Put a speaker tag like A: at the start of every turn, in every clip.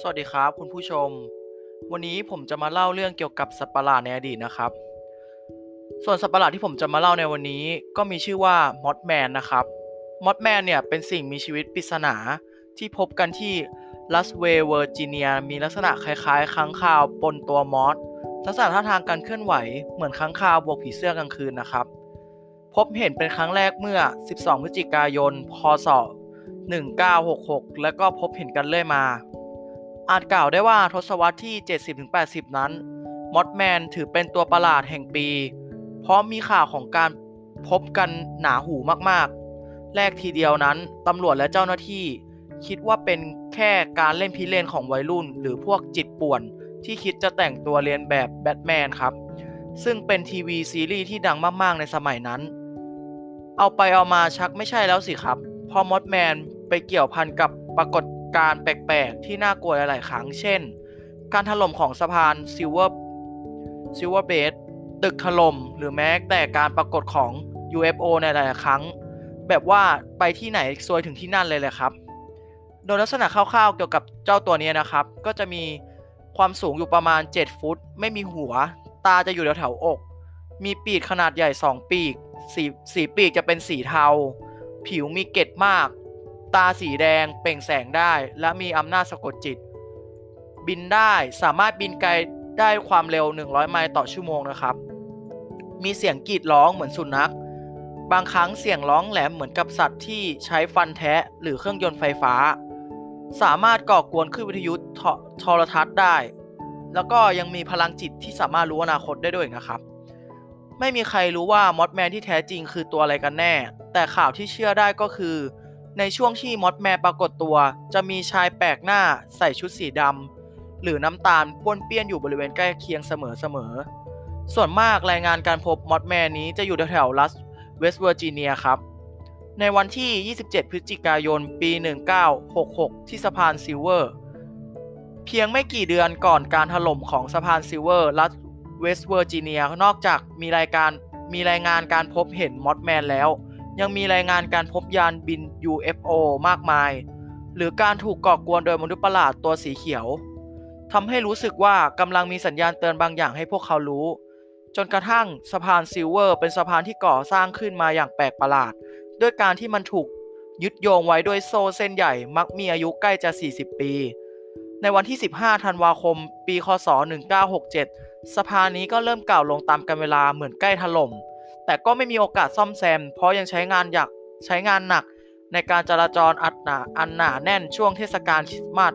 A: สวัสดีครับคุณผู้ชม วันนี้ผมจะมาเล่าเรื่องเกี่ยวกับสัตว์ประหลาดในอดีตนะครับ ส่วนสัตว์ประหลาดที่ผมจะมาเล่าในวันนี้ก็มีชื่อว่า Mothman นะครับ Mothman เนี่ยเป็นสิ่งมีชีวิตปริศนาที่พบกันที่รัฐเวสต์เวอร์จิเนียมีลักษณะคล้ายๆค้างคาวปนตัว moth ลักษณะท่าทางการเคลื่อนไหวเหมือนค้างคาวบวกผีเสื้อกลางคืนนะครับ พบเห็นเป็นครั้งแรกเมื่อ 12 พฤศจิกายน พศ 1966 แล้วก็พบเห็นกันเรื่อยมา อาจกล่าวได้ว่าทศวรรษที่ 70-80 นั้นมอสแมนถือเป็นตัวประหลาดแห่งปี เพราะมีข่าวของการพบกันหนาหูมากๆ แรกทีเดียวนั้นตำรวจและเจ้าหน้าที่ คิดว่าเป็นแค่การเล่นพิเรนของวัยรุ่น หรือพวกจิตป่วน ที่คิดจะแต่งตัวเรียนแบบแบทแมนครับ ซึ่งเป็นทีวีซีรีส์ที่ดังมากๆ ในสมัยนั้น เอาไปเอามาชักไม่ใช่แล้วสิครับเพราะ Mothman ไปเกี่ยวพันกับปรากฏ การณ์แปลกๆ ที่น่ากลัวหลาย ๆ ครั้ง เช่น การถล่มของสะพานซิลเวอร์ Silver Bridge ถล่มหรือแม้แต่การปรากฏของ UFO ในหลายๆครั้ง แบบว่าไปที่ไหนซวยถึงที่นั่นเลยแหละครับ โดยลักษณะคร่าวๆ เกี่ยวกับเจ้าตัวนี้นะครับ ก็จะมีความสูงอยู่ประมาณ 7 ฟุต ไม่มีหัว ตาจะอยู่แถวๆอก มีปีกขนาดใหญ่ 2 ปีกสีสีปีกจะเป็นสีเทา ผิวมีเกล็ดมาก ตาสีแดงเปล่งแสงได้ และมีอำนาจสะกดจิต บินได้สามารถบินไกลได้ความเร็ว 100 ไมล์ต่อชั่วโมงนะครับ มีเสียงกรีดร้องเหมือนสุนัข บางครั้งเสียงร้องแหลมเหมือนกับสัตว์ที่ใช้ฟันแทะหรือเครื่องยนต์ไฟฟ้า สามารถก่อกวนคลื่นวิทยุโทโทรทัศน์ได้ แล้วก็ยังมีพลังจิตที่สามารถรู้อนาคตได้ด้วยนะครับ ไม่มีใครรู้ว่า Mothman ที่แท้จริงคือตัวอะไรกันแน่ แต่ข่าวที่เชื่อได้ก็คือ ในช่วงที่ Mothman ปรากฏตัว จะมีชายแปลกหน้าใส่ชุดสีดำหรือน้ำตาลป้วนเปี้ยนอยู่บริเวณใกล้เคียงเสมอๆ ส่วนมากรายงานการพบ Mothman นี้จะอยู่แถวๆรัฐเวสต์เวอร์จิเนียครับ ในวันที่ 27 พฤศจิกายน ปี 1966 ที่สะพานซิลเวอร์ เพียงไม่กี่เดือนก่อนการถล่มของสะพานซิลเวอร์รัฐเวสต์เวอร์จิเนียนอกจากมีรายการมีรายงานการพบเห็น Mothman แล้ว ยังมีรายงานการพบยานบิน UFO มากมาย หรือการถูกก่อกวนโดยมนุษย์ประหลาดตัวสีเขียวทำให้รู้สึกว่ากำลังมีสัญญาณเตือนบางอย่างให้พวกเขารู้ จนกระทั่งสะพานซิลเวอร์ เป็นสะพานที่ก่อสร้างขึ้นมาอย่างแปลกประหลาด ด้วยการที่มันถูกยึดโยงไว้ด้วยโซ่เส้นใหญ่มักมีอายุใกล้จะ 40 ปี ในวันที่ 15 ธันวาคม ปี คศ 1967 สะพานนี้ก็เริ่มเก่าลงตามกาลเวลาเหมือนใกล้ถล่ม แต่ก็ไม่มีโอกาสซ่อมแซม เพราะยังใช้งานอยากใช้งานหนักในการจราจรอัดหนาอันหนาแน่นช่วงเทศกาลคริสต์มาส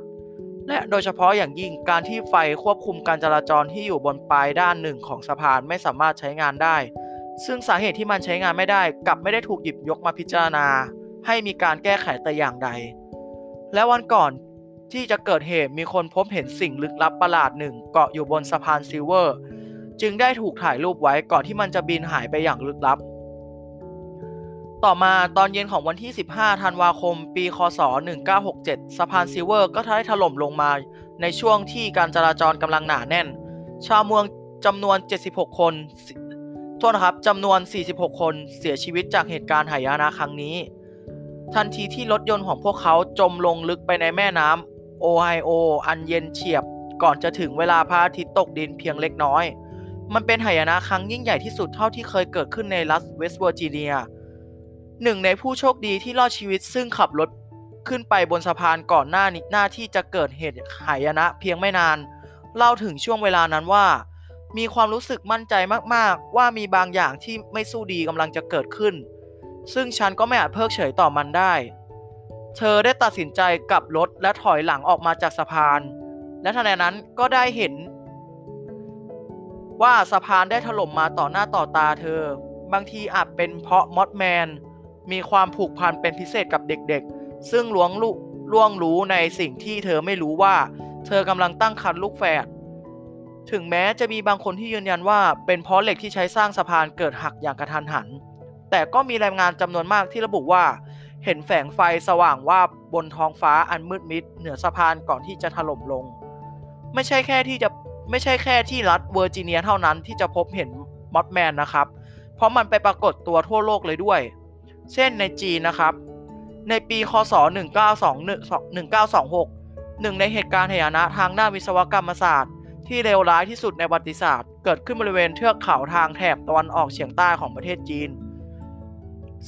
A: และโดยเฉพาะอย่างยิ่งการที่ไฟควบคุมการจราจรที่อยู่บนปลายด้านหนึ่งของสะพานไม่สามารถใช้งานได้ ซึ่งสาเหตุที่มันใช้งานไม่ได้กลับไม่ได้ถูกหยิบยกมาพิจารณา ให้มีการแก้ไขแต่อย่างใด และวันก่อนที่จะเกิดเหตุมีคนพบเห็นสิ่งลึกลับประหลาดหนึ่งเกาะอยู่บนสะพานซิลเวอร์ จึงได้ถูกถ่ายรูปไว้ก่อนที่มันจะบินหายไปอย่างลึกลับ ต่อมาตอนเย็นของวันที่ 15 ธันวาคม ปี คศ 1967 สะพานซิลเวอร์ ก็ได้ถล่มลงมา ในช่วงที่การจราจรกำลังหนาแน่น ชาวเมืองจำนวน 76 คนโทษนะครับจำนวน 46 คนเสียชีวิตจากเหตุการณ์หายนะครั้งนี้ ทันทีที่รถยนต์ของพวกเขาจมลงลึกไปในแม่น้ำโอไฮโอ อันเย็นเฉียบ ก่อนจะถึงเวลาพระอาทิตย์ตกดินเพียงเล็กน้อย มันเป็นหายนะครั้งยิ่งใหญ่ที่สุดเท่าที่เคยเกิดขึ้นในรัฐเวสต์เวอร์จิเนีย หนึ่งในผู้โชคดีที่รอดชีวิตซึ่งขับรถขึ้นไปบนสะพานก่อนหน้านี้หน้าที่จะเกิดเหตุหายนะเพียงไม่นาน เล่าถึงช่วงเวลานั้นว่า มีความรู้สึกมั่นใจมากๆ ว่ามีบางอย่างที่ไม่สู้ดีกำลังจะเกิดขึ้น ซึ่งฉันก็ไม่อาจเพิกเฉยต่อมันได้ เธอได้ตัดสินใจกลับรถและถอยหลังออกมาจากสะพาน และทันใดนั้นก็ได้เห็น ว่าสะพานได้ถล่มมาต่อหน้าต่อตาเธอ บางทีอาจเป็นเพราะมอสแมน มีความผูกพันเป็นพิเศษกับเด็กๆ ซึ่งล้วงลูล่วงรู้ในสิ่งที่เธอไม่รู้ว่า เธอกำลังตั้งครรภ์ลูกแฝดถึงแม้จะมีบางคนที่ยืนยันว่าเป็นเพราะเหล็กที่ใช้สร้างสะพานเกิดหักอย่างกระทันหัน แต่ก็มีรายงานจำนวนมากที่ระบุว่า เห็นแสงไฟสว่างว่าบนท้องฟ้าอันมืดมิดเหนือสะพานก่อนที่จะถล่มลง ไม่ใช่แค่ที่จะ ไม่ใช่แค่ที่รัฐเวอร์จิเนียเท่านั้นที่จะพบเห็นมอสแมนนะครับ เพราะมันไปปรากฏตัวทั่วโลกเลยด้วย เช่นในจีนนะครับ ในปี คศ .1926 หนึ่งในเหตุการณ์หายนะทางด้านวิศวกรรมศาสตร์ ที่เลวร้ายที่สุดในประวัติศาสตร์ เกิดขึ้นบริเวณเทือกเขาทางแถบตะวันออกเฉียงใต้ของประเทศจีน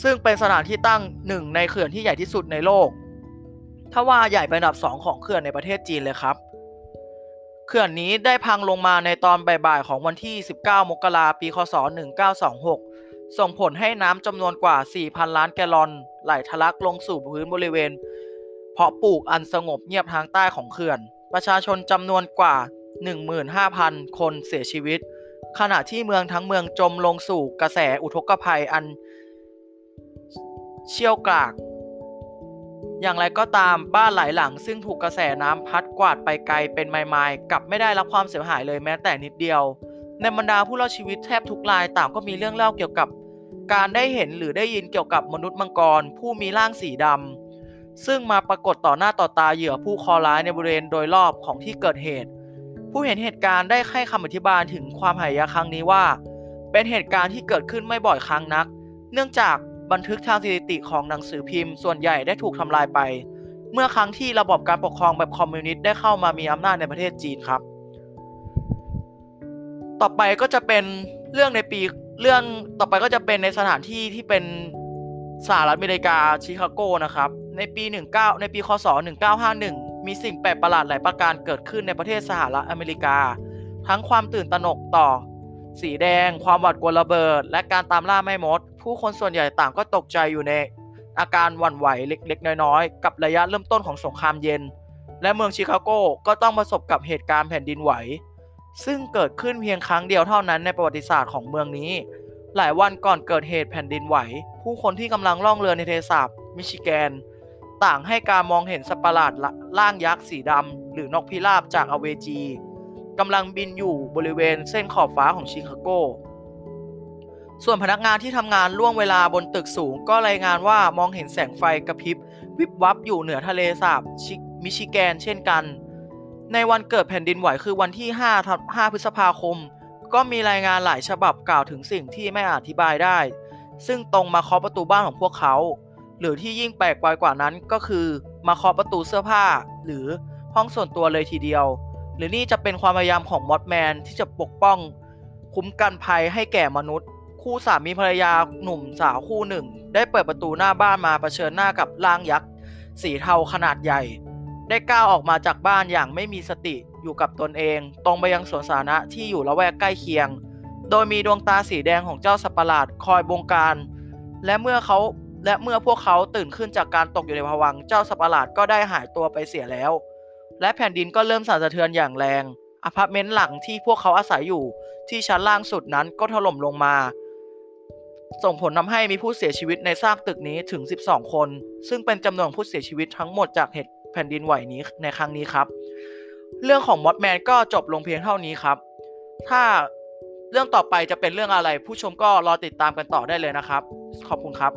A: ซึ่งเป็นสถานที่ตั้งหนึ่งในเขื่อนที่ใหญ่ที่สุดในโลก ถ้าว่าใหญ่เป็นอันดับสองของเขื่อนในประเทศจีนเลยครับ เขื่อนนี้ได้พังลงมาในตอนบ่ายๆของวันที่ 19 มกราปี คศ 1926 ส่งผลให้น้ำจำนวนกว่า 4,000 ล้านแกลลอน ไหลทะลักลงสู่พื้นบริเวณ เพาะปลูกอันสงบเงียบทางใต้ของเขื่อน ประชาชนจำนวนกว่า 15,000 คนเสียชีวิต ขณะที่เมืองทั้งเมืองจมลงสู่กระแสอุทกภัยอันเชี่ยวกราก อย่างไรก็ตามบ้านหลายหลัง ซึ่งถูกกระแสน้ำพัดกวาดไปไกลเป็นไมล์ๆกลับไม่ได้รับความเสียหายเลยแม้แต่นิดเดียว ในบรรดาผู้รอดชีวิตแทบทุกรายต่างก็มีเรื่องเล่าเกี่ยวกับ การได้เห็นหรือได้ยินเกี่ยวกับมนุษย์มังกร ผู้มีร่างสีดำซึ่งมาปรากฏต่อหน้าต่อตาเหยื่อผู้คอร้ายในบริเวณโดยรอบของที่เกิดเหตุ ผู้เห็นเหตุการณ์ได้ให้คำอธิบายถึงความหายนะครั้งนี้ว่า เป็นเหตุการณ์ที่เกิดขึ้นไม่บ่อยครั้งนัก เนื่องจาก บันทึกทางสถิติของหนังสือพิมพ์ ส่วนใหญ่ได้ถูกทำลายไป เมื่อครั้งที่ระบบการปกครองแบบคอมมิวนิสต์ได้เข้ามามีอำนาจในประเทศจีนครับ ต่อไปก็จะเป็นเรื่องในปีเรื่องต่อไปก็จะเป็นในสถานที่ที่เป็นสหรัฐอเมริกาชิคาโกนะครับ ในปี 19 ในปี คศ 1951 มีสิ่งแปลกประหลาดหลายประการเกิดขึ้นในประเทศสหรัฐอเมริกา ทั้งความตื่นตระหนกต่อ สีแดง ความหวาดกลัวระเบิด และการตามล่าแม่มด ผู้คนส่วนใหญ่ต่างก็ตกใจอยู่ในอาการหวั่นไหวเล็กๆ น้อยๆ กับระยะเริ่มต้นของสงครามเย็น และเมืองชิคาโกก็ต้องประสบกับเหตุการณ์แผ่นดินไหว ซึ่งเกิดขึ้นเพียงครั้งเดียวเท่านั้นในประวัติศาสตร์ของเมืองนี้ หลายวันก่อนเกิดเหตุแผ่นดินไหว ผู้คนที่กำลังล่องเรือในเลสาบมิชิแกน ต่างให้การมองเห็นสัตว์ประหลาดล่างยักษ์สีดำหรือนกพิราบจากอเวจี กำลังบินอยู่บริเวณเส้นขอบฟ้าของชิคาโก ส่วนพนักงานที่ทำงานล่วงเวลาบนตึกสูง ก็รายงานว่ามองเห็นแสงไฟกระพริบ วิบวับอยู่เหนือทะเลสาบมิชิแกนเช่นกัน ในวันเกิดแผ่นดินไหวคือวันที่ 5 5 พฤษภาคม ก็มีรายงานหลายฉบับกล่าวถึงสิ่งที่ไม่อาจอธิบายได้ ซึ่งตรงมาเคาะประตูบ้านของพวกเขา หรือที่ยิ่งแปลกกว่านั้นก็คือมาเคาะประตูเสื้อผ้า หรือห้องส่วนตัวเลยทีเดียว หรือนี่จะเป็นความพยายามของมอสแมนที่จะปกป้องคุ้มกันภัยให้แก่มนุษย์ คู่สามีภรรยาหนุ่มสาวคู่หนึ่ง ได้เปิดประตูหน้าบ้านมาเผชิญหน้ากับร่างยักษ์สีเทาขนาดใหญ่ ได้ก้าวออกมาจากบ้านอย่างไม่มีสติอยู่กับตนเอง ตรงไปยังสวนสาธารณะที่อยู่ละแวกใกล้เคียง โดยมีดวงตาสีแดงของเจ้าสัตว์ประหลาดคอยบงการ และเมื่อเขาและเมื่อพวกเขาตื่นขึ้นจากการตกอยู่ในภวังค์เจ้าสัตว์ประหลาดก็ได้หายตัวไปเสียแล้ว และแผ่นดินก็เริ่มสั่นสะเทือนอย่างแรงอพาร์ตเมนต์หลังที่พวกเขาอาศัยอยู่ที่ชั้นล่างสุดนั้นก็ถล่มลงมา ส่งผลทำให้มีผู้เสียชีวิตในซากตึกนี้ถึง 12 คน ซึ่งเป็นจำนวนผู้เสียชีวิตทั้งหมดจากเหตุแผ่นดินไหวนี้ในครั้งนี้ครับ เรื่องของมอสแมนก็จบลงเพียงเท่านี้ครับ ถ้าเรื่องต่อไปจะเป็นเรื่องอะไรผู้ชมก็รอติดตามกันต่อได้เลยนะครับ ขอบคุณครับ